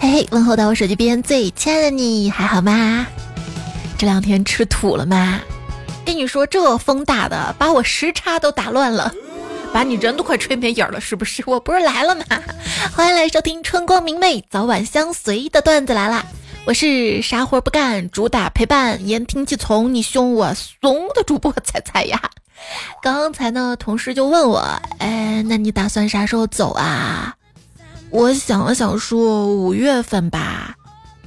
嘿嘿，问候到我手机边最亲爱的你，还好吗？这两天吃土了吗？跟你说，这风大的，把我时差都打乱了，把你人都快吹没影了，是不是？我不是来了吗？欢迎来收听春光明媚，早晚相随的段子来啦！我是啥活不干，主打陪伴，言听计从，你凶我怂的主播彩彩呀。刚才呢，同事就问我，哎，那你打算啥时候走啊？我想了想，说五月份吧。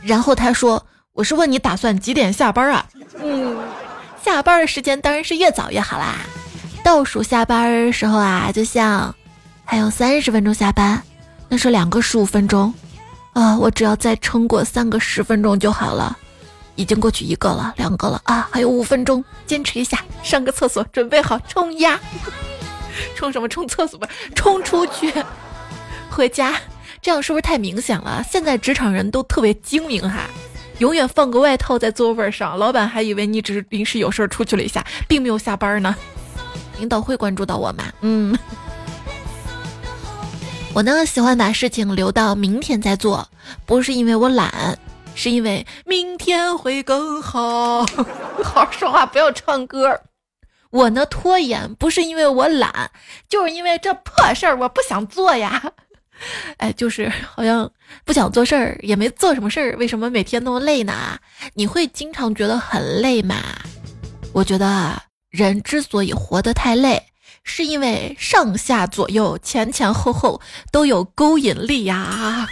然后他说，我是问你打算几点下班啊？嗯。下班的时间当然是越早越好啦。倒数下班的时候啊，就像还有三十分钟下班，那是两个十五分钟啊，我只要再撑过三个十分钟就好了。已经过去一个了，两个了啊，还有五分钟，坚持一下，上个厕所，准备好冲呀！冲什么？冲厕所吧，冲出去，回家。这样是不是太明显了？现在职场人都特别精明哈。永远放个外套在座位上，老板还以为你只是临时有事儿出去了一下，并没有下班呢。领导会关注到我吗？嗯，我呢喜欢把事情留到明天再做，不是因为我懒，是因为明天会更好。好好说话，不要唱歌。我呢拖延，不是因为我懒，就是因为这破事儿我不想做呀。哎，就是好像不想做事儿，也没做什么事儿，为什么每天那么累呢？你会经常觉得很累吗？我觉得人之所以活得太累，是因为上下左右、前前后后都有勾引力呀。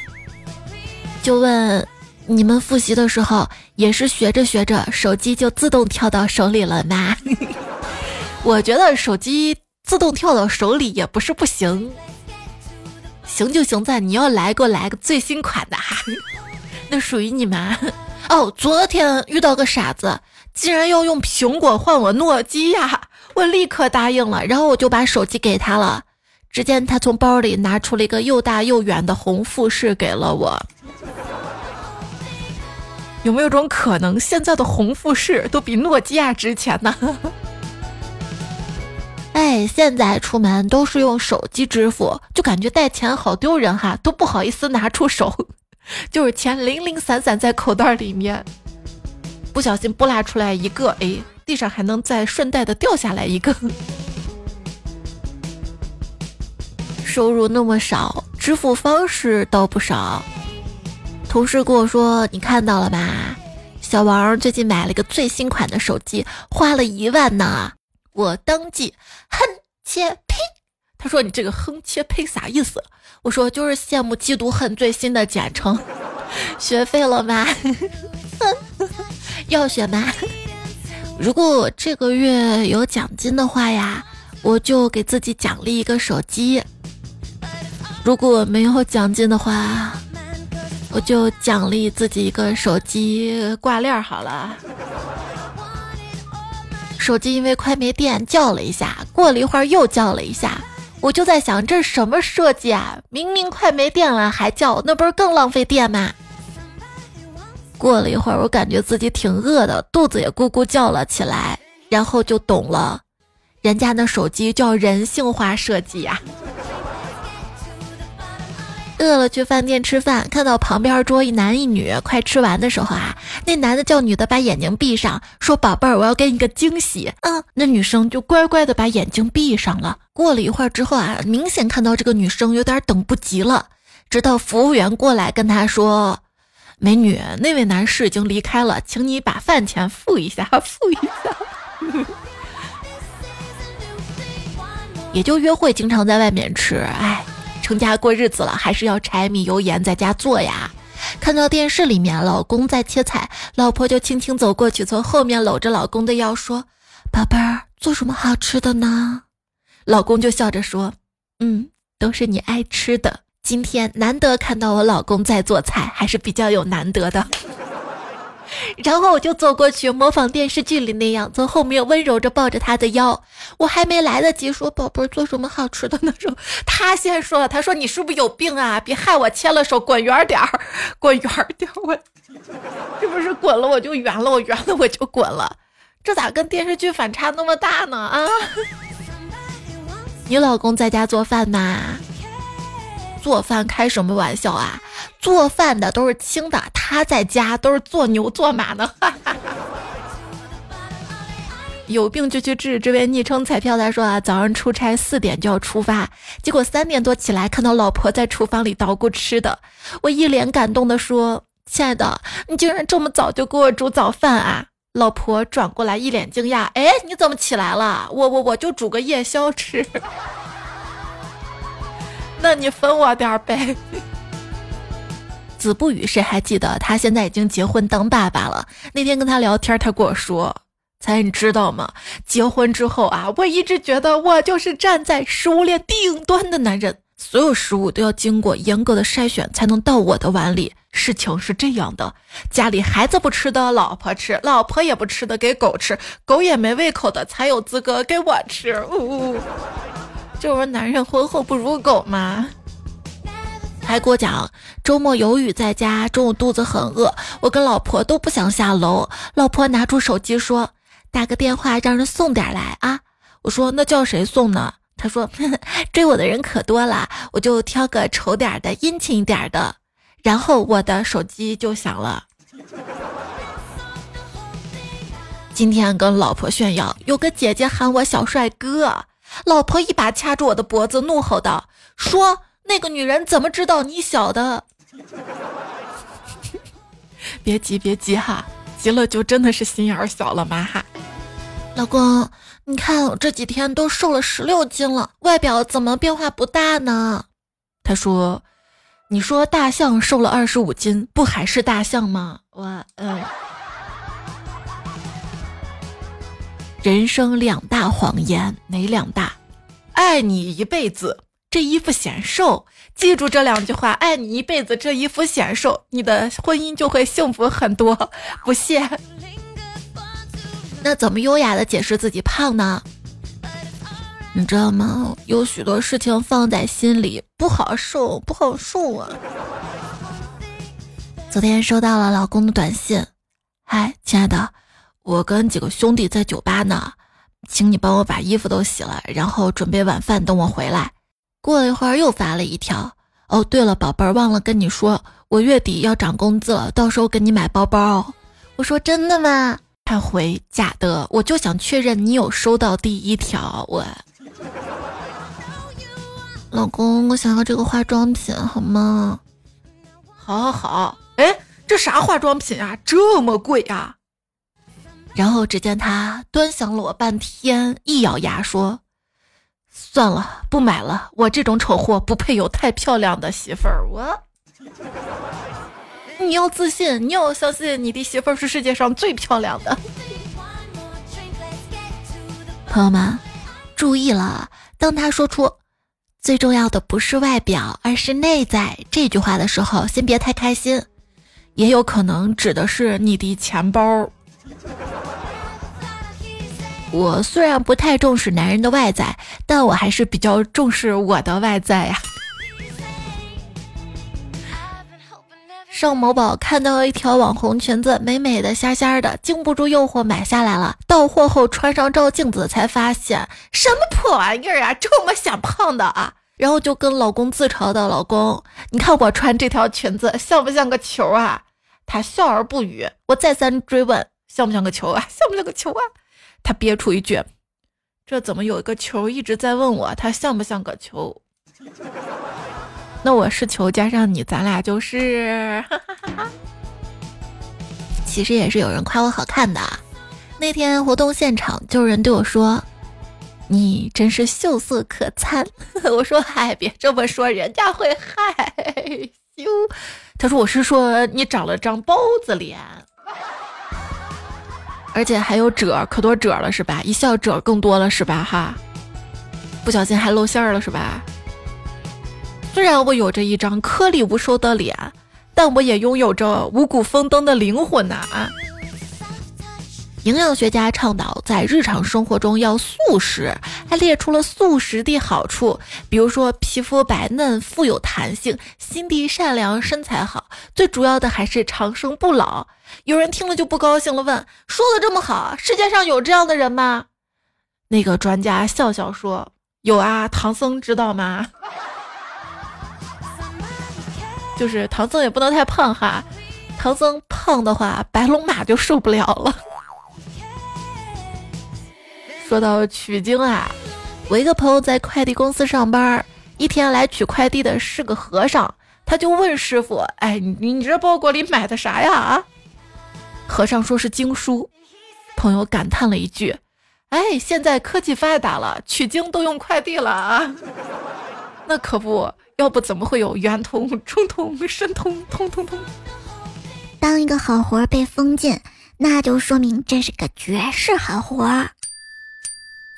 就问你们复习的时候，也是学着学着，手机就自动跳到手里了吗？我觉得手机自动跳到手里也不是不行。行就行在你要来给我来个最新款的哈，那属于你们 哦。昨天遇到个傻子，竟然要用苹果换我诺基亚，我立刻答应了，然后我就把手机给他了。只见他从包里拿出了一个又大又圆的红富士给了我。有没有种可能，现在的红富士都比诺基亚值钱呢？哎，现在出门都是用手机支付，就感觉带钱好丢人哈，都不好意思拿出手，就是钱零零散散在口袋里面，不小心拨拉出来一个，哎，地上还能再顺带的掉下来一个。收入那么少，支付方式倒不少。同事跟我说，你看到了吧？小王最近买了个最新款的手机，花了一万呢。我当即哼切呸，他说你这个哼切呸啥意思？我说就是羡慕嫉妒恨最新的简称。学废了吗？要学吗？如果这个月有奖金的话呀，我就给自己奖励一个手机；如果没有奖金的话，我就奖励自己一个手机挂链好了。手机因为快没电叫了一下，过了一会儿又叫了一下，我就在想这是什么设计啊？明明快没电了还叫，那不是更浪费电吗？过了一会儿，我感觉自己挺饿的，肚子也咕咕叫了起来，然后就懂了，人家那手机叫人性化设计呀。饿了去饭店吃饭，看到旁边桌一男一女，快吃完的时候啊，那男的叫女的把眼睛闭上，说：“宝贝儿，我要给你个惊喜。”嗯，那女生就乖乖的把眼睛闭上了。过了一会儿之后啊，明显看到这个女生有点等不及了，直到服务员过来跟她说：“美女，那位男士已经离开了，请你把饭钱付一下，付一下。” 也就约会经常在外面吃，哎。成家过日子了，还是要柴米油盐在家做呀。看到电视里面老公在切菜，老婆就轻轻走过去，从后面搂着老公的腰说：“宝贝儿，做什么好吃的呢？”老公就笑着说：“嗯，都是你爱吃的。今天难得看到我老公在做菜，还是比较有难得的。”然后我就走过去，模仿电视剧里那样，从后面温柔着抱着他的腰。我还没来得及说“宝贝儿，做什么好吃的” 那种，他先说了：“他说你是不是有病啊？别害我牵了手，滚远点儿，滚远点儿！我这不是滚了我就圆了，我圆了我就滚了，这咋跟电视剧反差那么大呢？啊！你老公在家做饭吗？做饭开什么玩笑啊？做饭的都是轻的，他在家都是做牛做马呢。有病就去治。这位昵称彩票他说啊，早上出差四点就要出发，结果三点多起来看到老婆在厨房里捣鼓吃的，我一脸感动的说：“亲爱的，你竟然这么早就给我煮早饭啊！”老婆转过来一脸惊讶：“哎，你怎么起来了？我我我就煮个夜宵吃。那你分我点儿呗。”子不语谁还记得他现在已经结婚当爸爸了？那天跟他聊天，他跟我说。才你知道吗？结婚之后啊，我一直觉得我就是站在食物链顶端的男人，所有食物都要经过严格的筛选才能到我的碗里。事情是这样的，家里孩子不吃的，老婆吃；老婆也不吃的，给狗吃；狗也没胃口的，才有资格给我吃。呜呜，就是男人婚后不如狗嘛。还给我讲，周末有雨在家，中午肚子很饿，我跟老婆都不想下楼，老婆拿出手机说。打个电话让人送点来啊！我说那叫谁送呢？他说 追我的人可多了，我就挑个丑点的、殷勤点的。然后我的手机就响了。今天跟老婆炫耀，有个姐姐喊我小帅哥，老婆一把掐住我的脖子，怒吼道：“说那个女人怎么知道你小的？”别急，别急哈，急了就真的是心眼儿小了嘛哈。老公，你看我这几天都瘦了十六斤了，外表怎么变化不大呢？他说：“你说大象瘦了二十五斤，不还是大象吗？”我嗯。人生两大谎言，哪两大？爱你一辈子，这衣服显瘦。记住这两句话，爱你一辈子，这衣服显瘦，你的婚姻就会幸福很多。不谢。那怎么优雅的解释自己胖呢？你知道吗？有许多事情放在心里不好受，不好受啊。昨天收到了老公的短信，嗨，亲爱的，我跟几个兄弟在酒吧呢，请你帮我把衣服都洗了，然后准备晚饭等我回来。过了一会儿又发了一条，哦，对了，宝贝儿，忘了跟你说，我月底要涨工资了，到时候给你买包包。我说真的吗？他回假的，我就想确认你有收到第一条。我老公，我想要这个化妆品，好吗？好，好，好。哎，这啥化妆品啊？这么贵啊？然后只见他端详了我半天，一咬牙说：“算了，不买了。我这种丑货不配有太漂亮的媳妇儿。”我。你要自信，你要相信你的媳妇儿是世界上最漂亮的。朋友们，注意了，当他说出“最重要的不是外表，而是内在”这句话的时候，先别太开心，也有可能指的是你的钱包。我虽然不太重视男人的外在，但我还是比较重视我的外在呀。上某宝看到一条网红裙子，美美的、仙仙的，经不住诱惑买下来了。到货后穿上照镜子，才发现什么破玩意儿啊，这么显胖的啊！然后就跟老公自嘲道：“老公，你看我穿这条裙子像不像个球啊？”他笑而不语。我再三追问：“像不像个球啊？像不像个球啊？”他憋出一句：“这怎么有一个球一直在问我，他像不像个球？” 那我是球加上你，咱俩就是。其实也是有人夸我好看的。那天活动现场就有人对我说：“你真是秀色可餐。”我说：“嗨，别这么说，人家会害羞。”他说：“我是说你长了张包子脸，而且还有褶，可多褶了是吧？一笑褶更多了是吧？哈，不小心还露馅儿了是吧？”虽然我有着一张颗粒无收的脸，但我也拥有着五谷丰登的灵魂呐！营养学家倡导在日常生活中要素食，还列出了素食的好处，比如说皮肤白嫩、富有弹性、心地善良、身材好，最主要的还是长生不老。有人听了就不高兴了，问：说的这么好，世界上有这样的人吗？那个专家笑笑说：有啊，唐僧知道吗？就是唐僧也不能太胖哈，唐僧胖的话，白龙马就受不了了。说到取经啊，我一个朋友在快递公司上班，一天来取快递的是个和尚，他就问师傅：“哎，你你这包裹里买的啥呀？”啊，和尚说是经书，朋友感叹了一句：“哎，现在科技发达了，取经都用快递了啊。”那可不要不怎么会有圆通、中通、申通、通通通？当一个好活被封禁，那就说明这是个绝世好活。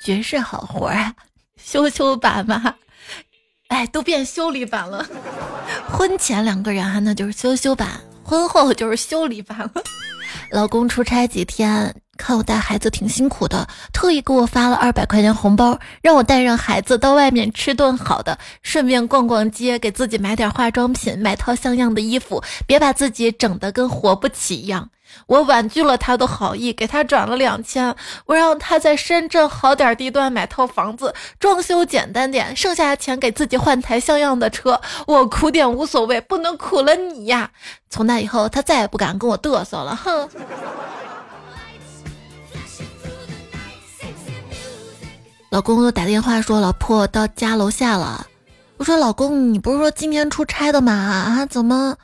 绝世好活啊，修修版嘛，哎，都变修理版了。婚前两个人啊，那就是修修版；婚后就是修理版了。老公出差几天，看我带孩子挺辛苦的，特意给我发了二百块钱红包，让我带上孩子到外面吃顿好的，顺便逛逛街，给自己买点化妆品，买套像样的衣服，别把自己整得跟活不起一样。我婉拒了他的好意，给他转了两千。我让他在深圳好点地段买套房子，装修简单点，剩下的钱给自己换台像样的车。我苦点无所谓，不能苦了你呀！从那以后，他再也不敢跟我嘚瑟了。哼。老公又打电话说，老婆到家楼下了。我说，老公，你不是说今天出差的吗？啊，怎么？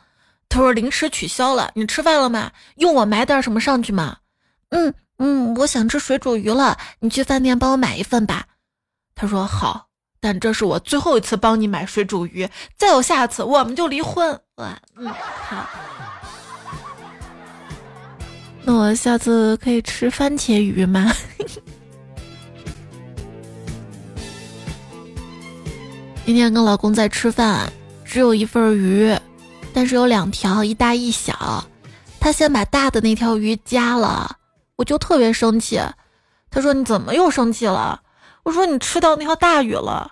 他说临时取消了，你吃饭了吗？用我买点什么上去吗？嗯嗯，我想吃水煮鱼了，你去饭店帮我买一份吧。他说好，但这是我最后一次帮你买水煮鱼，再有下次我们就离婚。哇，嗯，好。那我下次可以吃番茄鱼吗？今天跟老公在吃饭，只有一份鱼。但是有两条，一大一小，他先把大的那条鱼夹了，我就特别生气。他说：“你怎么又生气了？”我说：“你吃到那条大鱼了。”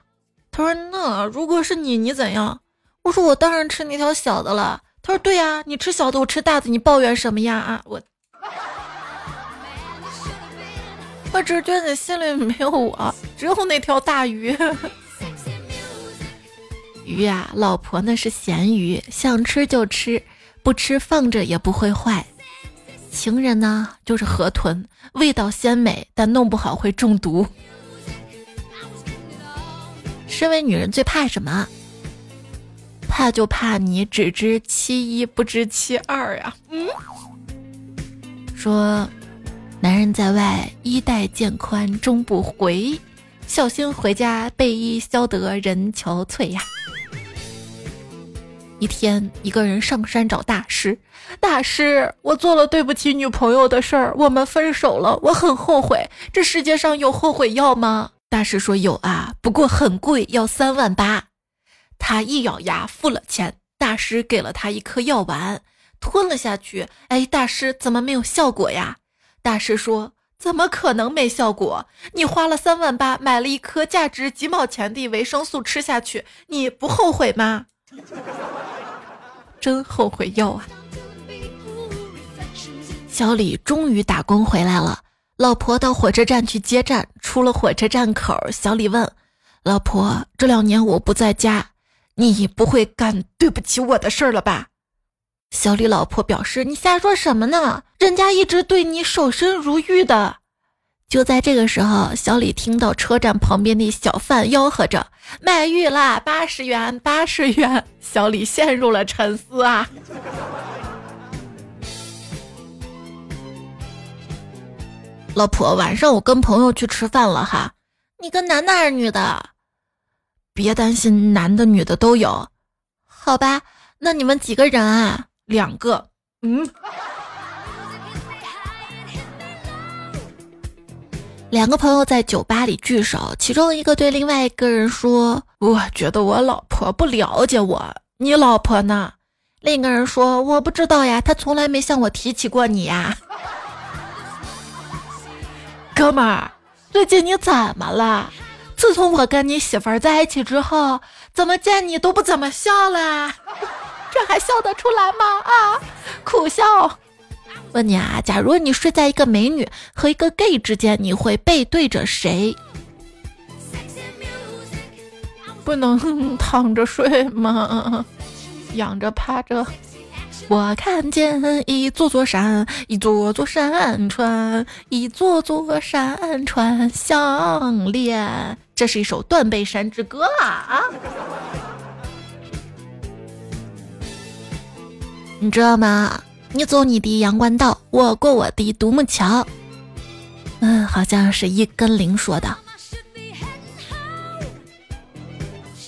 他说：“那如果是你，你怎样？”我说：“我当然吃那条小的了。”他说：“对呀，你吃小的，我吃大的，你抱怨什么呀？”啊，我，我只是觉得你心里没有我，只有那条大鱼。鱼呀，老婆那是咸鱼，想吃就吃，不吃放着也不会坏。情人呢，就是河豚，味道鲜美，但弄不好会中毒。身为女人最怕什么？怕就怕你只知其一不知其二呀。嗯，说男人在外衣带渐宽终不回，孝心回家背衣消得人憔悴呀。一天，一个人上山找大师。大师，我做了对不起女朋友的事儿，我们分手了，我很后悔。这世界上有后悔药吗？大师说有啊，不过很贵，要三万八。他一咬牙付了钱。大师给了他一颗药丸，吞了下去。哎，大师怎么没有效果呀？大师说：怎么可能没效果？你花了三万八买了一颗价值几毛钱的维生素，吃下去，你不后悔吗？真后悔药啊！小李终于打工回来了，老婆到火车站去接站。出了火车站口，小李问老婆：“这两年我不在家，你不会干对不起我的事儿了吧？”小李老婆表示：“你瞎说什么呢？人家一直对你守身如玉的。”就在这个时候，小李听到车站旁边的小贩吆喝着：“卖玉啦，八十元，八十元！”小李陷入了沉思啊。老婆，晚上我跟朋友去吃饭了哈，你跟男的还是女的？别担心，男的女的都有。好吧，那你们几个人啊？两个。嗯。两个朋友在酒吧里聚首，其中一个对另外一个人说：“我觉得我老婆不了解我，你老婆呢？”另一个人说：“我不知道呀，她从来没向我提起过你呀。”哥们儿，最近你怎么了？自从我跟你媳妇儿在一起之后，怎么见你都不怎么笑了？这还笑得出来吗？啊，苦笑。问你啊，假如你睡在一个美女和一个 gay 之间，你会背对着谁？不能躺着睡吗？仰着趴着。我看见一座座山，一座座山川，一座座山川相连。这是一首断背山之歌啊！你知道吗？你走你的阳关道，我过我的独木桥。嗯，好像是一根铃说的。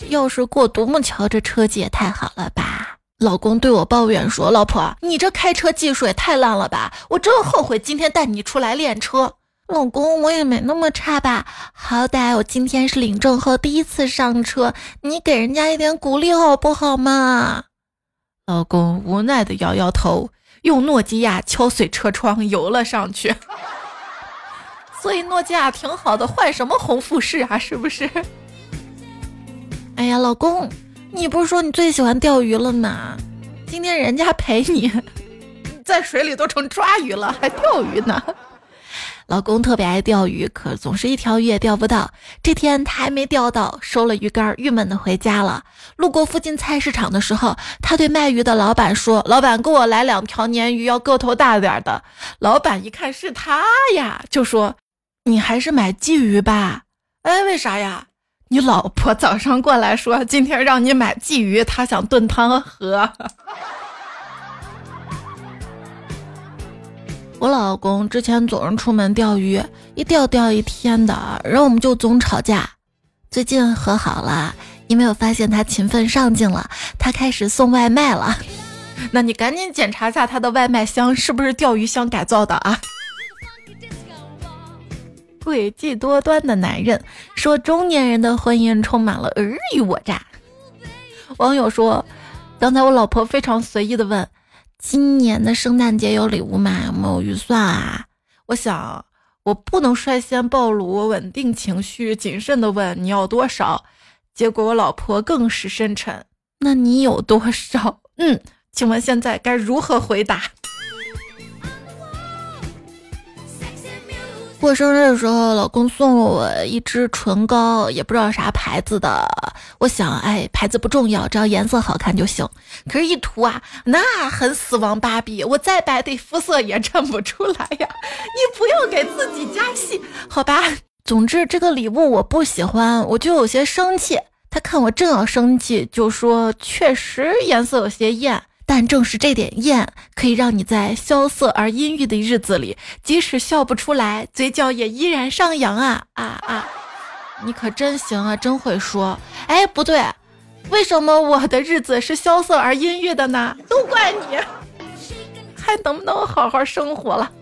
要是过独木桥，这车技也太好了吧！老公对我抱怨说：“老婆，你这开车技术也太烂了吧！我真后悔今天带你出来练车。”老公，我也没那么差吧？好歹我今天是领证后第一次上车，你给人家一点鼓励好不好嘛？老公无奈的摇摇头，用诺基亚敲碎车窗游了上去。所以诺基亚挺好的，换什么红富士啊？是不是？哎呀，老公，你不是说你最喜欢钓鱼了吗？今天人家陪你，在水里都成抓鱼了，还钓鱼呢。老公特别爱钓鱼，可总是一条鱼也钓不到。这天他还没钓到，收了鱼竿，郁闷的回家了。路过附近菜市场的时候，他对卖鱼的老板说：“老板，给我来两条鲶鱼，要个头大点的。”老板一看是他呀，就说：“你还是买鲫鱼吧。”哎，为啥呀？你老婆早上过来说，今天让你买鲫鱼，她想炖汤喝。我老公之前总是出门钓鱼，一钓钓一天的，然后我们就总吵架。最近和好了，因为我发现他勤奋上进了，他开始送外卖了。那你赶紧检查一下他的外卖箱是不是钓鱼箱改造的啊？诡计多端的男人说：“中年人的婚姻充满了尔虞我诈。”网友说：“刚才我老婆非常随意的问，今年的圣诞节有礼物吗？有没有预算啊？”我想，我不能率先暴露我稳定情绪，谨慎的问你要多少。结果我老婆更是深沉：“那你有多少？”嗯，请问现在该如何回答？过生日的时候，老公送了我一支唇膏，也不知道啥牌子的。我想，哎，牌子不重要，只要颜色好看就行。可是，一涂啊，那很死亡芭比，我再白的肤色也衬不出来呀！你不要给自己加戏，好吧？总之，这个礼物我不喜欢，我就有些生气。他看我正要生气，就说：“确实颜色有些艳。”但正是这点艳，可以让你在萧瑟而阴郁的日子里，即使笑不出来，嘴角也依然上扬啊啊啊！你可真行啊，真会说。哎，不对，为什么我的日子是萧瑟而阴郁的呢？都怪你，还能不能好好生活了？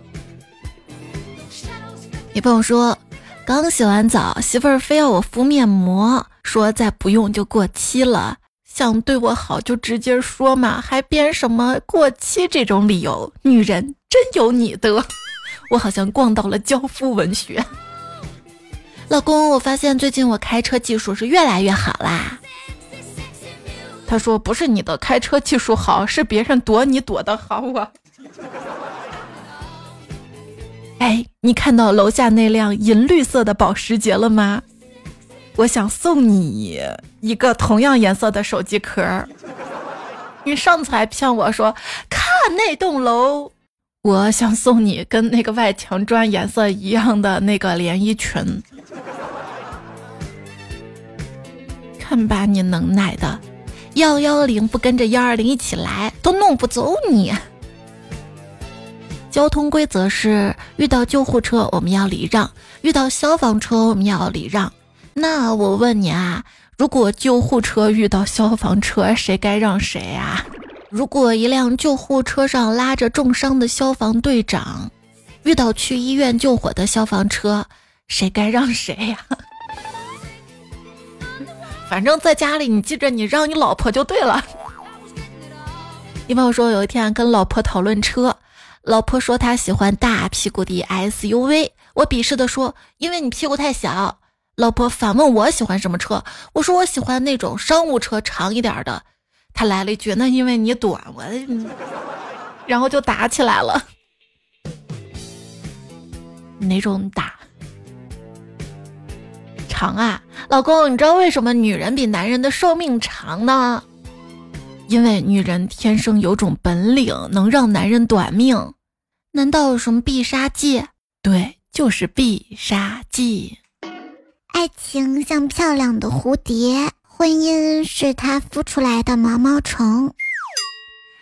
你朋友说，刚洗完澡，媳妇儿非要我敷面膜，说再不用就过期了。想对我好就直接说嘛，还编什么过期这种理由？女人真有你的，我好像逛到了教夫文学。老公，我发现最近我开车技术是越来越好啦。他说不是你的开车技术好，是别人躲你躲得好啊。哎，你看到楼下那辆银绿色的保时捷了吗？我想送你一个同样颜色的手机壳。你上次还骗我说看那栋楼，我想送你跟那个外墙砖颜色一样的那个连衣裙。看把你能耐的，幺幺零不跟着幺二零一起来，都弄不走你。交通规则是：遇到救护车我们要礼让，遇到消防车我们要礼让。那我问你啊，如果救护车遇到消防车，谁该让谁啊？如果一辆救护车上拉着重伤的消防队长，遇到去医院救火的消防车，谁该让谁呀？反正在家里，你记着你让你老婆就对了。你朋友说有一天跟老婆讨论车，老婆说她喜欢大屁股的 SUV，我鄙视的说，因为你屁股太小。老婆反问我喜欢什么车，我说我喜欢那种商务车长一点的。他来了一句：“那因为你短。”我，然后就打起来了。哪种打？长啊，老公，你知道为什么女人比男人的寿命长呢？因为女人天生有种本领，能让男人短命。难道有什么必杀技？对，就是必杀技。爱情像漂亮的蝴蝶，婚姻是它孵出来的毛毛虫。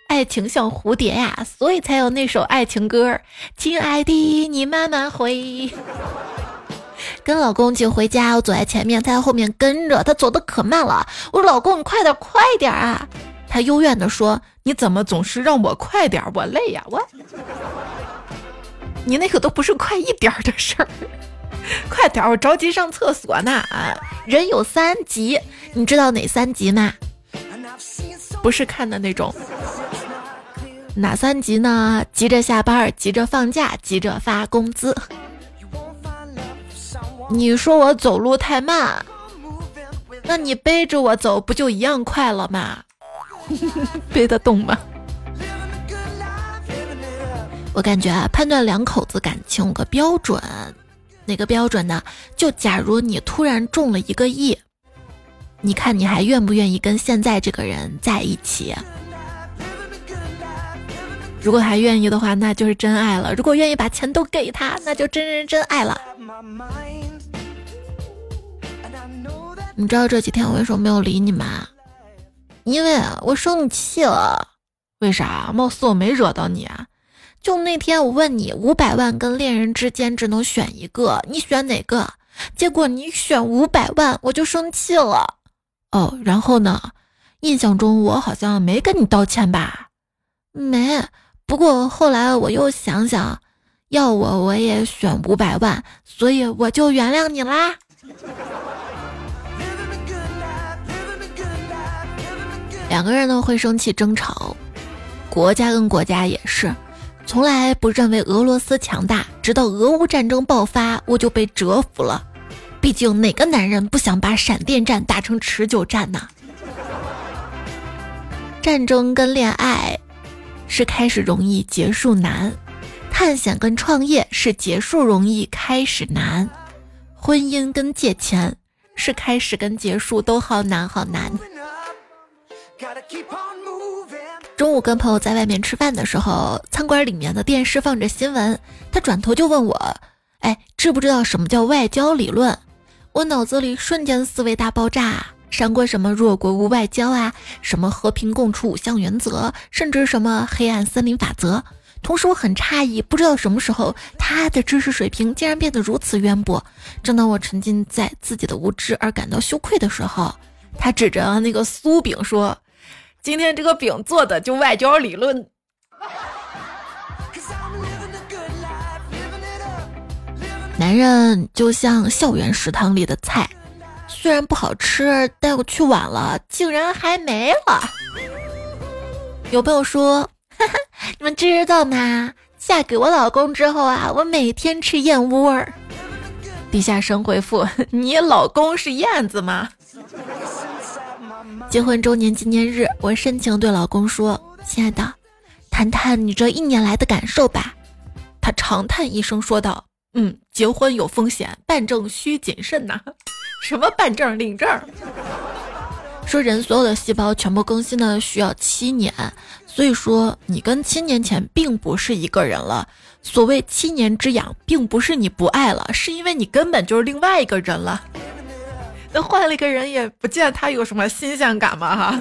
爱情像蝴蝶呀，所以才有那首爱情歌。亲爱的，你慢慢回。跟老公一起回家，我走在前面，他在后面跟着，他走的可慢了。我说：“老公，你快点，快点啊！”他幽怨的说：“你怎么总是让我快点？我累呀，我。你那个都不是快一点的事儿，快点，我着急上厕所呢。人有三急，你知道哪三急吗？不是看的那种。哪三急呢？急着下班，急着放假，急着发工资。”你说我走路太慢，那你背着我走不就一样快了吗？背得动吗？我感觉啊，判断两口子感情有个标准，哪个标准呢？就假如你突然中了一个亿，你看你还愿不愿意跟现在这个人在一起？如果还愿意的话，那就是真爱了；如果愿意把钱都给他，那就真真真爱了。你知道这几天我为什么没有理你吗？因为，我生你气了。为啥？貌似我没惹到你啊。就那天我问你，五百万跟恋人之间只能选一个，你选哪个？结果你选五百万，我就生气了。哦，然后呢？印象中我好像没跟你道歉吧？没。不过后来我又想想，要我我也选五百万，所以我就原谅你啦。两个人呢会生气争吵，国家跟国家也是，从来不认为俄罗斯强大，直到俄乌战争爆发，我就被折服了。毕竟哪个男人不想把闪电战打成持久战呢？战争跟恋爱。是开始容易，结束难；探险跟创业是结束容易，开始难；婚姻跟借钱是开始跟结束都好难，好难。中午跟朋友在外面吃饭的时候，餐馆里面的电视放着新闻，他转头就问我：“哎，知不知道什么叫外交理论？”我脑子里瞬间思维大爆炸。闪过什么弱国无外交啊，什么和平共处五项原则，甚至什么黑暗森林法则。同时我很诧异，不知道什么时候他的知识水平竟然变得如此渊博。正当我沉浸在自己的无知而感到羞愧的时候，他指着那个酥饼说：“今天这个饼做的就外交理论。”男人就像校园食堂里的菜。虽然不好吃，带我去晚了，竟然还没了。有朋友说：“哈哈，你们知道吗？嫁给我老公之后啊，我每天吃燕窝。”地下生回复：“ 你老公是燕子吗？”结婚周年纪念日，我深情对老公说：“亲爱的，谈谈你这一年来的感受吧。”他长叹一声说道：“嗯，结婚有风险，办证需谨慎呐。”什么办证领证？说人所有的细胞全部更新呢需要七年，所以说你跟七年前并不是一个人了。所谓七年之痒，并不是你不爱了，是因为你根本就是另外一个人了。那换了一个人，也不见他有什么新鲜感嘛哈。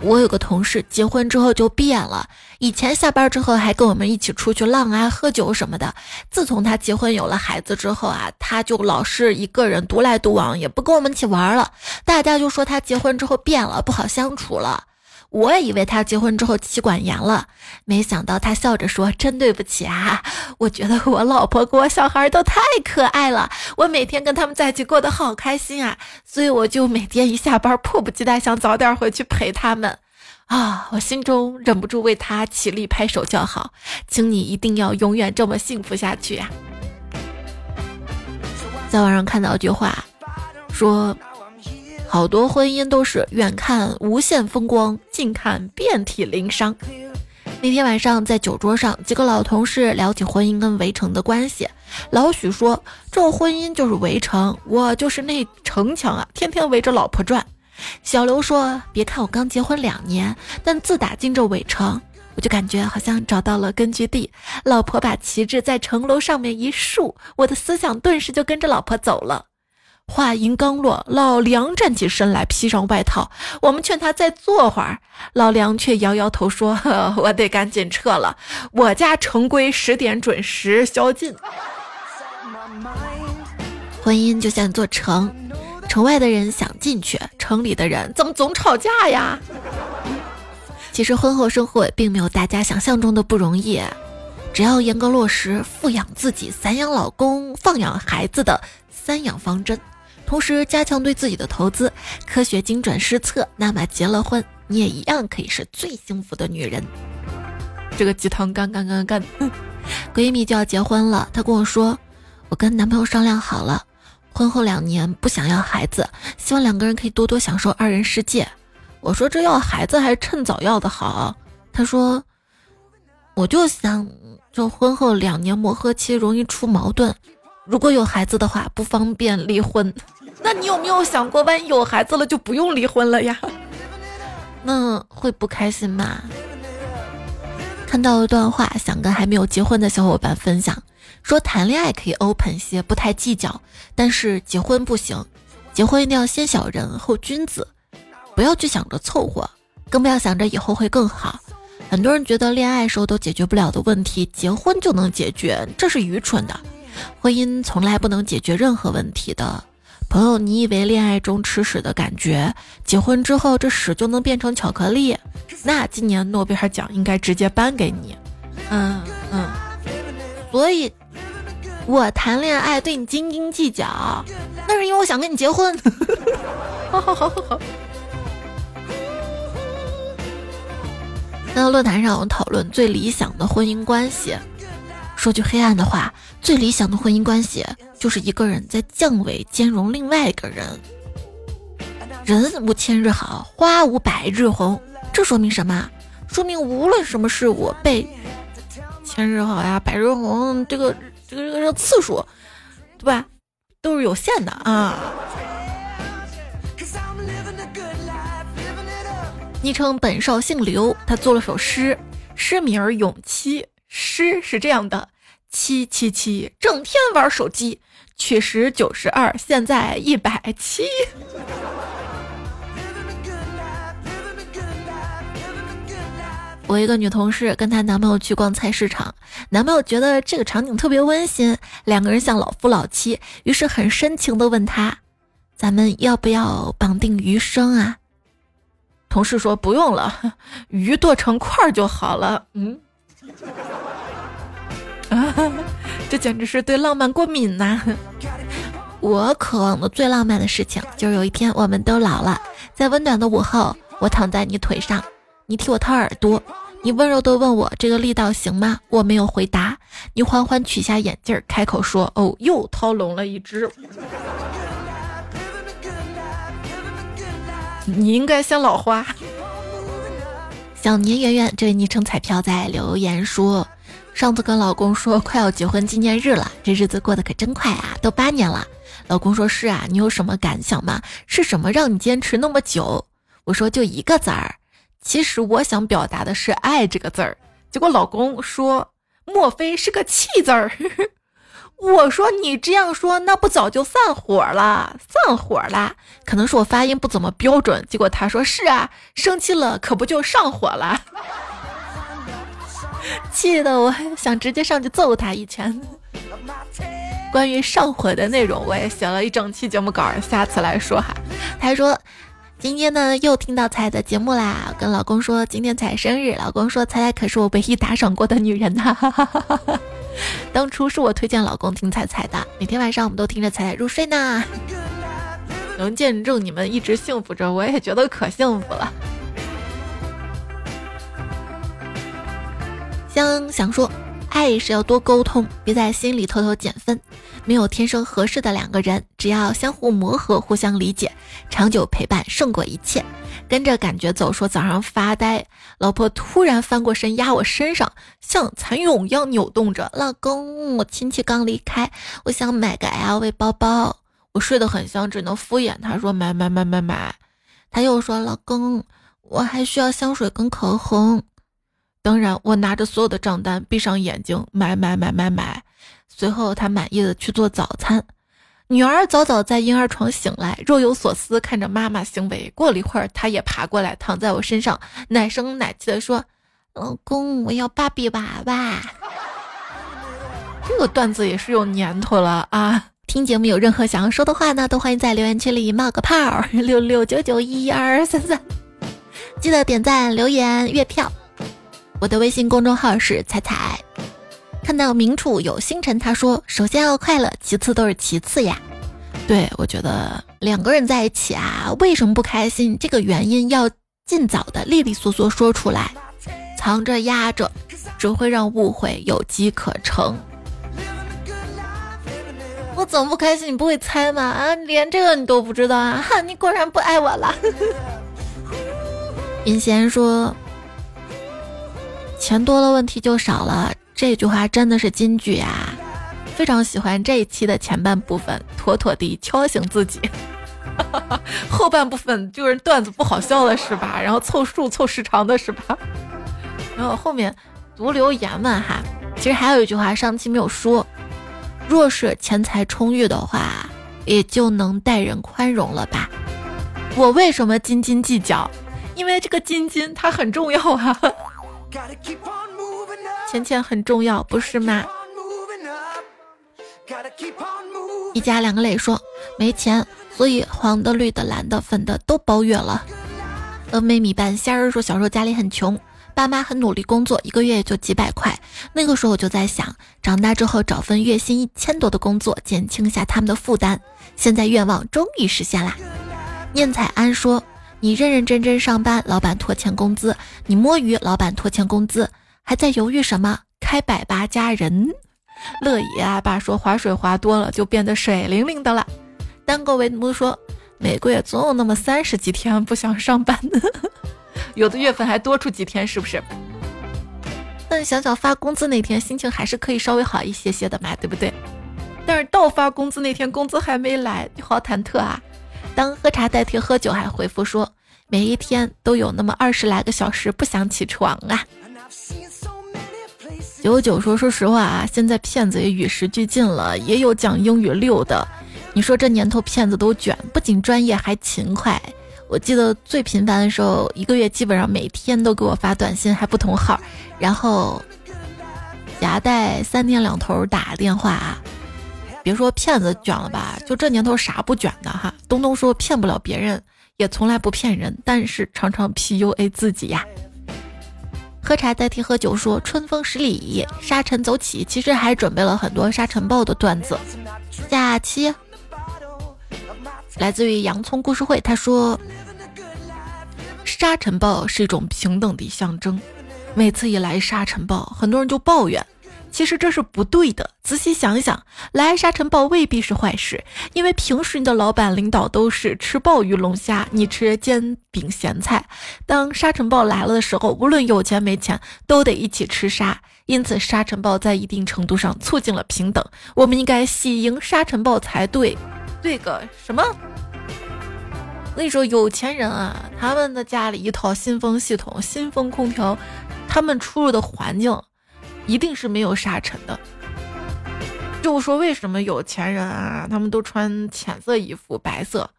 我有个同事结婚之后就变了，以前下班之后还跟我们一起出去浪啊、喝酒什么的。自从他结婚有了孩子之后啊，他就老是一个人独来独往，也不跟我们一起玩了。大家就说他结婚之后变了，不好相处了。我也以为他结婚之后妻管严了，没想到他笑着说：“真对不起啊，我觉得我老婆跟我小孩都太可爱了，我每天跟他们在一起过得好开心啊，所以我就每天一下班迫不及待想早点回去陪他们。啊，我心中忍不住为他起立拍手叫好，请你一定要永远这么幸福下去呀！在网上看到一句话，说。好多婚姻都是远看无限风光，近看遍体鳞伤。那天晚上在酒桌上，几个老同事聊起婚姻跟围城的关系。老许说：“这婚姻就是围城，我就是那城墙啊，天天围着老婆转。”小刘说：“别看我刚结婚两年，但自打进这围城，我就感觉好像找到了根据地。老婆把旗帜在城楼上面一竖，我的思想顿时就跟着老婆走了。”话音刚落，老梁站起身来，披上外套。我们劝他再坐会儿，老梁却摇摇头说：“ 我得赶紧撤了，我家城规十点准时宵禁。”婚姻就像座城，城外的人想进去，城里的人怎么总吵架呀？其实婚后生活并没有大家想象中的不容易，只要严格落实富养自己、散养老公、放养孩子的三养方针。同时加强对自己的投资，科学精准施策，那么结了婚，你也一样可以是最幸福的女人。这个鸡汤干干干干，闺蜜就要结婚了，她跟我说，我跟男朋友商量好了，婚后两年不想要孩子，希望两个人可以多多享受二人世界。我说这要孩子还是趁早要的好。她说，我就想，就婚后两年磨合期容易出矛盾，如果有孩子的话，不方便离婚。那你有没有想过，万一有孩子了就不用离婚了呀？那会不开心吗？看到一段话，想跟还没有结婚的小伙伴分享，说谈恋爱可以 open 些，不太计较，但是结婚不行，结婚一定要先小人后君子，不要去想着凑合，更不要想着以后会更好。很多人觉得恋爱时候都解决不了的问题，结婚就能解决，这是愚蠢的。婚姻从来不能解决任何问题的。朋友，你以为恋爱中吃屎的感觉，结婚之后这屎就能变成巧克力？那今年诺贝尔奖应该直接颁给你。嗯嗯，所以，我谈恋爱对你斤斤计较，那是因为我想跟你结婚。好好好好好。在论坛上，我们讨论最理想的婚姻关系。说句黑暗的话，最理想的婚姻关系就是一个人在降维兼容另外一个人。人无千日好，花无百日红。这说明什么？说明无论什么事物被千日好呀、百日红，这个这个这个这个次数，对吧？都是有限的啊。昵称本少姓刘，他做了首诗，诗名《咏妻》。诗是这样的：七七七，整天玩手机，去时九十二，现在一百七。我一个女同事跟她男朋友去逛菜市场，男朋友觉得这个场景特别温馨，两个人像老夫老妻，于是很深情的问她：“咱们要不要绑定余生啊？”同事说：“不用了，鱼剁成块儿就好了。”嗯。啊，这简直是对浪漫过敏呐！我渴望的最浪漫的事情，就是有一天我们都老了，在温暖的午后，我躺在你腿上，你替我掏耳朵，你温柔的问我这个力道行吗？我没有回答，你缓缓取下眼镜，开口说：“哦，又掏聋了一只。”你应该像老花。小年圆圆，这位昵称彩票在留言说。上次跟老公说快要结婚纪念日了，这日子过得可真快啊，都八年了。老公说是啊，你有什么感想吗？是什么让你坚持那么久？我说就一个字儿，其实我想表达的是爱这个字儿。结果老公说，莫非是个气字儿？我说你这样说，那不早就散伙了？散伙了？可能是我发音不怎么标准。结果他说是啊，生气了可不就上火了？气得我想直接上去揍他一拳。关于上火的内容，我也写了一整期节目稿，下次来说哈。他说今天呢又听到彩的节目啦，跟老公说今天彩生日，老公说彩彩可是我唯一打赏过的女人呐。当初是我推荐老公听彩彩的，每天晚上我们都听着彩彩入睡呢。能见证你们一直幸福着，我也觉得可幸福了。想想说，爱是要多沟通，别在心里偷偷减分。没有天生合适的两个人，只要相互磨合、互相理解，长久陪伴胜过一切。跟着感觉走，说早上发呆，老婆突然翻过身压我身上，像蚕蛹一样扭动着。老公，我亲戚刚离开，我想买个 LV 包包。我睡得很香，只能敷衍他说买买买买买。他又说：“老公，我还需要香水跟口红。”当然，我拿着所有的账单，闭上眼睛买买买买买。随后，他满意的去做早餐。女儿早早在婴儿床醒来，若有所思看着妈妈行为。过了一会儿，她也爬过来躺在我身上，奶声奶气的说：“老公，我要芭比娃娃。”这个段子也是有年头了啊！听节目有任何想要说的话呢，都欢迎在留言区里冒个泡，六六九九一二三三，记得点赞、留言、月票。我的微信公众号是彩彩。看到明处有星辰，他说：“首先要快乐，其次都是其次呀。”对我觉得两个人在一起啊，为什么不开心？这个原因要尽早的利利索索说出来，藏着压着，只会让误会有机可乘。我怎么不开心？你不会猜吗？啊，连这个你都不知道啊！哈，你果然不爱我了。尹贤说：“钱多了，问题就少了。”这句话真的是金句啊！非常喜欢这一期的前半部分，妥妥地敲醒自己。后半部分就是段子不好笑了是吧？然后凑数凑时长的是吧？然后后面读留言们哈，其实还有一句话上期没有说。若是钱财充裕的话，也就能待人宽容了吧？我为什么斤斤计较？因为这个斤斤它很重要啊，钱钱很重要，不是吗？一家两个磊说没钱，所以黄的、绿的、蓝的、粉的都包月了。峨眉米半仙儿说小时候家里很穷。爸妈很努力工作，一个月也就几百块。那个时候我就在想，长大之后找份月薪一千多的工作，减轻下他们的负担。现在愿望终于实现啦！念彩安说：“你认认真真上班，老板拖欠工资；你摸鱼，老板拖欠工资，还在犹豫什么？开百八加人。”乐爷啊，爸说划水划多了就变得水灵灵的了。单个维奴说：“每个月总有那么三十几天不想上班的。”有的月份还多出几天，是不是？但想想发工资那天，心情还是可以稍微好一些些的嘛，对不对？但是到发工资那天，工资还没来，你好忐忑啊！当喝茶代替喝酒，还回复说，每一天都有那么二十来个小时不想起床啊。九九说，说实话啊，现在骗子也与时俱进了，也有讲英语溜的。你说这年头骗子都卷，不仅专业还勤快。我记得最频繁的时候，一个月基本上每天都给我发短信，还不同号，然后夹带三天两头打电话啊。别说骗子卷了吧，就这年头啥不卷的哈？东东说骗不了别人，也从来不骗人，但是常常 PUA 自己呀。喝茶代替喝酒说春风十里，沙尘走起，其实还准备了很多沙尘暴的段子。假期。来自于洋葱故事会，他说：“沙尘暴是一种平等的象征。每次一来沙尘暴，很多人就抱怨，其实这是不对的。仔细想想，来沙尘暴未必是坏事，因为平时你的老板领导都是吃鲍鱼龙虾，你吃煎饼咸菜。当沙尘暴来了的时候，无论有钱没钱，都得一起吃沙。因此，沙尘暴在一定程度上促进了平等。我们应该喜迎沙尘暴才对。”对个什么？我跟你说，有钱人啊，他们的家里一套新风系统、新风空调，他们出入的环境一定是没有沙尘的。就说为什么有钱人啊，他们都穿浅色衣服、白色，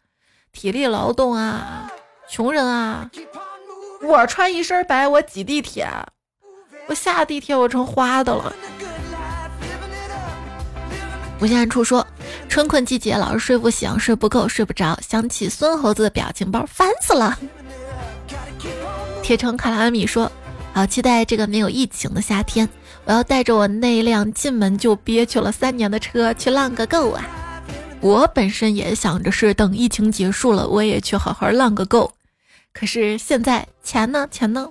体力劳动啊，穷人啊，我穿一身白，我挤地铁，我下地铁我成花的了。无限处说，春困季节老是睡不醒，睡不够，睡不着，想起孙猴子的表情包，烦死了。铁城卡拉米说，好期待这个没有疫情的夏天，我要带着我那辆进门就憋屈了三年的车去浪个够啊！我本身也想着是等疫情结束了，我也去好好浪个够，可是现在钱呢？钱呢？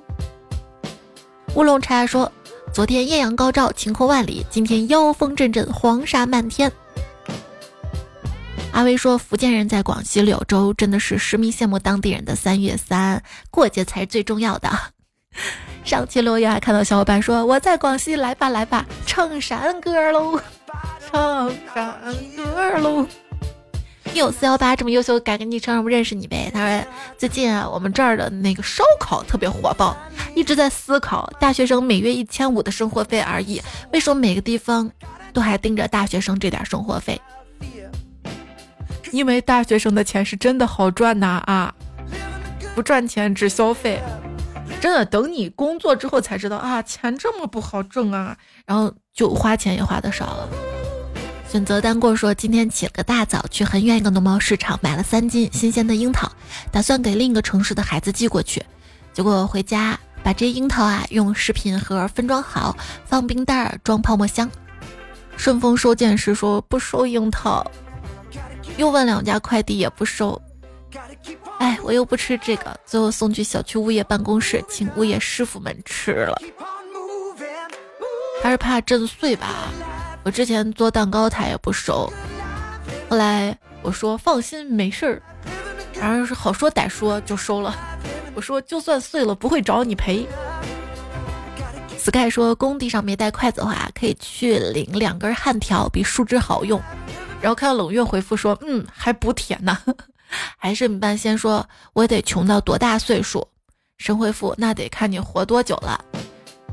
乌龙茶说。昨天艳阳高照，晴空万里。今天妖风阵阵，黄沙漫天。阿威说，福建人在广西柳州真的是实名羡慕当地人的三月三过节才是最重要的。上期留言还看到小伙伴说，我在广西，来吧来吧，唱山歌喽，唱山歌喽。有四幺八这么优秀，改个昵称让我认识你呗。他说最近啊，我们这儿的那个烧烤特别火爆，一直在思考，大学生每月一千五的生活费而已，为什么每个地方都还盯着大学生这点生活费？因为大学生的钱是真的好赚呐啊！不赚钱只消费，真的等你工作之后才知道啊，钱这么不好挣啊，然后就花钱也花的少了。选择单过说，今天起了个大早，去很远一个农贸市场买了三斤新鲜的樱桃，打算给另一个城市的孩子寄过去。结果回家把这樱桃啊用食品盒分装好，放冰袋装泡沫箱。顺丰收件时说不收樱桃，又问两家快递也不收。哎，我又不吃这个，最后送去小区物业办公室，请物业师傅们吃了。还是怕震碎吧。我之前做蛋糕，他也不收。后来我说放心，没事儿。然后是好说歹说就收了。我说就算碎了，不会找你赔。Sky 说工地上没带筷子的话，可以去领两根焊条，比树枝好用。然后看到冷月回复说，嗯，还补铁呢。还是米半仙说，我得穷到多大岁数？神回复，那得看你活多久了。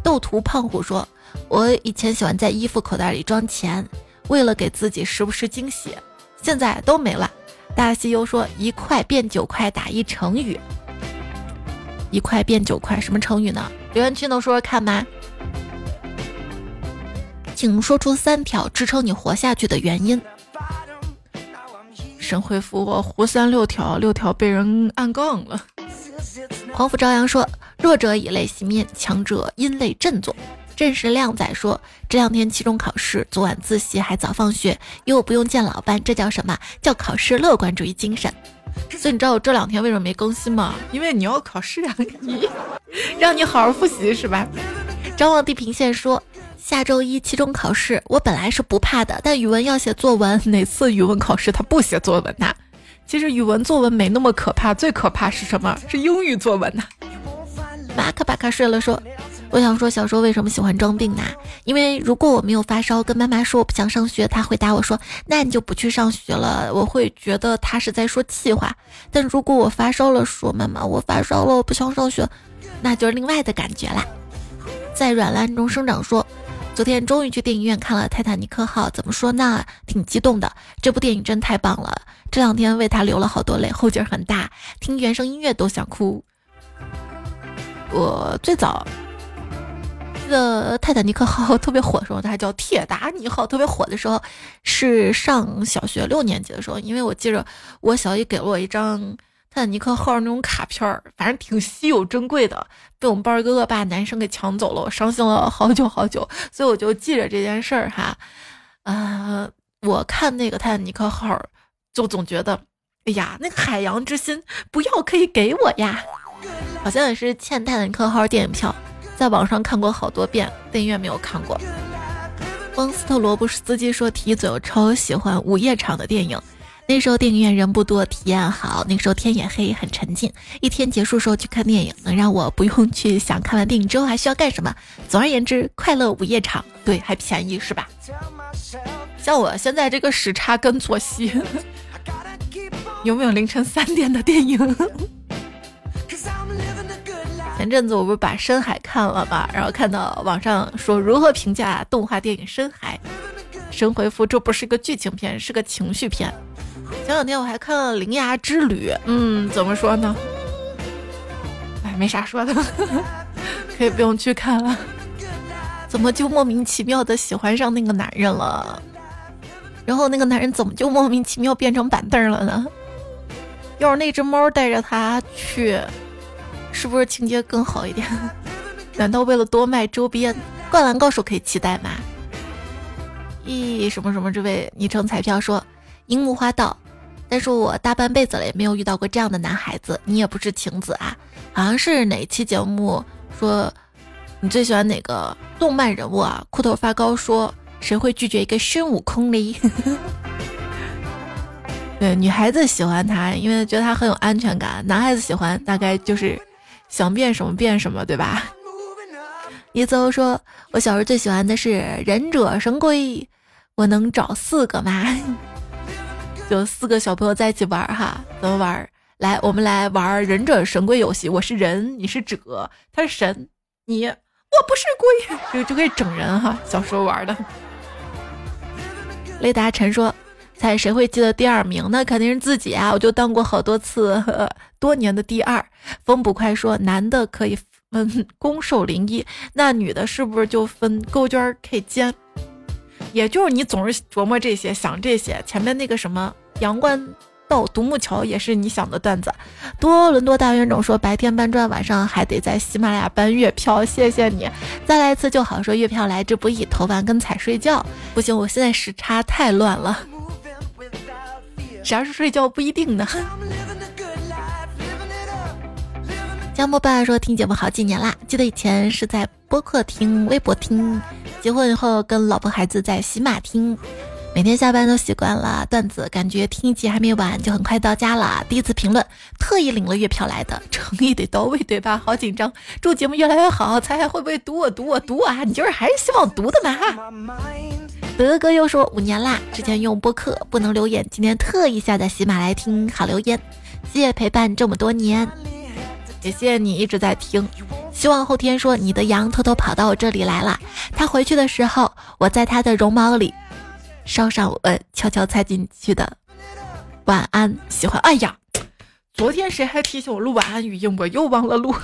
斗图胖虎说。我以前喜欢在衣服口袋里装钱，为了给自己时不时惊喜，现在都没了。大西游说一块变九块，打一成语。一块变九块，什么成语呢？留言区能说说看吗？请说出三条支撑你活下去的原因。神回复我胡三六条，六条被人暗杠了。黄甫朝阳说：弱者以泪洗面，强者因泪振作。正是靓仔说，这两天期中考试，昨晚自习还早放学，又不用见老班，这叫什么？叫考试乐观主义精神。所以你知道我这两天为什么没更新吗？因为你要考试啊，你 让你好好复习是吧？张望地平线说，下周一期中考试，我本来是不怕的，但语文要写作文，哪次语文考试他不写作文呐？其实语文作文没那么可怕，最可怕是什么？是英语作文呐。马克巴卡睡了说。我想说，小时候为什么喜欢装病呢？因为如果我没有发烧，跟妈妈说我不想上学，她回答我说：“那你就不去上学了。”我会觉得她是在说气话。但如果我发烧了，说妈妈我发烧了，我不想上学，那就是另外的感觉啦。在软烂中生长说，昨天终于去电影院看了《泰坦尼克号》，怎么说呢？挺激动的。这部电影真太棒了，这两天为他流了好多泪，后劲很大，听原声音乐都想哭。我最早。个泰坦尼克号特别火的时候，它叫铁达尼号。特别火的时候，是上小学六年级的时候，因为我记着我小姨给了我一张泰坦尼克号那种卡片儿，反正挺稀有珍贵的，被我们班儿哥哥把男生给抢走了，我伤心了好久好久，所以我就记着这件事儿哈。啊，我看那个泰坦尼克号，就总觉得，哎呀，那个海洋之心不要可以给我呀，好像也是欠泰坦尼克号电影票。在网上看过好多遍，电影院没有看过。汪斯特罗布斯基说：“提嘴，我超喜欢午夜场的电影。那时候电影院人不多，体验好。那个时候天也黑，很沉浸。一天结束时候去看电影，能让我不用去想看完电影之后还需要干什么。总而言之，快乐午夜场，对，还便宜，是吧？像我现在这个时差跟作息，有没有凌晨三点的电影？” 前阵子我不是把《深海》看了嘛，然后看到网上说如何评价动画电影《深海》，神回复这不是个剧情片，是个情绪片。前两天我还看了《铃芽之旅》，嗯，怎么说呢？哎，没啥说的，可以不用去看了。怎么就莫名其妙的喜欢上那个男人了？然后那个男人怎么就莫名其妙变成板凳了呢？要是那只猫带着他去。是不是情节更好一点？难道为了多卖周边，《灌篮高手》可以期待吗？咦，什么什么？这位昵称彩票说樱木花道，但是我大半辈子了也没有遇到过这样的男孩子。你也不是晴子啊？好像是哪期节目说你最喜欢哪个动漫人物啊？裤头发高说谁会拒绝一个孙悟空呢？对，女孩子喜欢他，因为觉得他很有安全感；男孩子喜欢，大概就是。想变什么变什么，对吧？一泽说：“我小时候最喜欢的是忍者神龟，我能找四个吗？”就四个小朋友在一起玩哈，怎么玩？来，我们来玩忍者神龟游戏。我是人，你是者，他是神，你我不是龟，就就可以整人哈。小时候玩的。雷达晨说：“猜谁会记得第二名？那肯定是自己啊！我就当过好多次，多年的第二。”风不快说：“男的可以分攻受零一，那女的是不是就分勾娟 K 尖？也就是你总是琢磨这些，想这些。前面那个什么阳关。”道独木桥也是你想的段子。多伦多大冤种说白天搬砖，晚上还得在喜马拉雅搬月票，谢谢你。再来一次就好，说月票来之不易，投完跟踩睡觉。不行，我现在时差太乱了，啥时候睡觉不一定呢。江波爸说听节目好几年啦，记得以前是在播客听、微博听，结婚以后跟老婆孩子在喜马听。每天下班都习惯了段子，感觉听一集还没完，就很快到家了。第一次评论，特意领了月票来的，诚意得到位，对吧？好紧张，祝节目越来越好。猜猜会不会读我读我读啊？你就是还是希望读的嘛哈？德哥又说五年啦，之前用播客不能留言，今天特意下载喜马来听，好留言。谢谢陪伴这么多年，也谢谢你一直在听。希望后天说你的羊偷偷跑到我这里来了，他回去的时候，我在他的绒毛里。捎上我悄悄猜进去的晚安，喜欢。哎呀，昨天谁还提醒我录晚安语音，我又忘了录。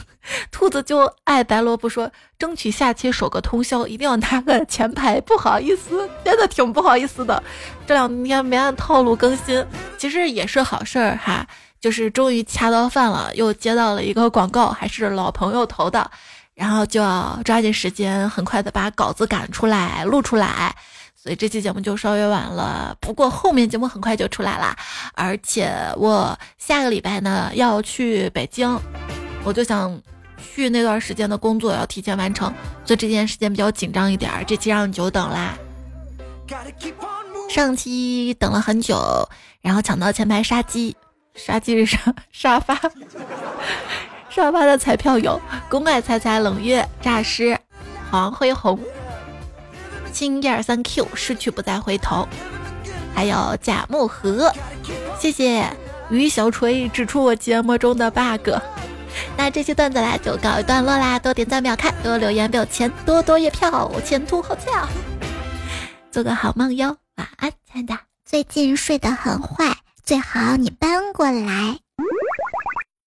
兔子就爱白萝卜说，争取下期守个通宵，一定要拿个前排。不好意思，真的挺不好意思的。这两天没按套路更新，其实也是好事儿哈。就是终于掐到饭了，又接到了一个广告，还是老朋友投的，然后就要抓紧时间，很快的把稿子赶出来，录出来。所以这期节目就稍微晚了，不过后面节目很快就出来啦。而且我下个礼拜呢要去北京，我就想去那段时间的工作要提前完成，所以这件时间比较紧张一点。这期让你久等啦，上期等了很久，然后抢到前排杀鸡，杀鸡是啥？沙发，沙发的彩票有：公爱猜猜、冷月、诈尸、黄辉红。青一二三 Q，失去不再回头。还有贾木盒，谢谢于小锤指出我节目中的 bug。那这期段子啦就告一段落啦，多点赞秒看，多留言表钱，多多月票，前凸后翘。做个好梦哟，晚安，亲爱的。最近睡得很坏，最好你搬过来。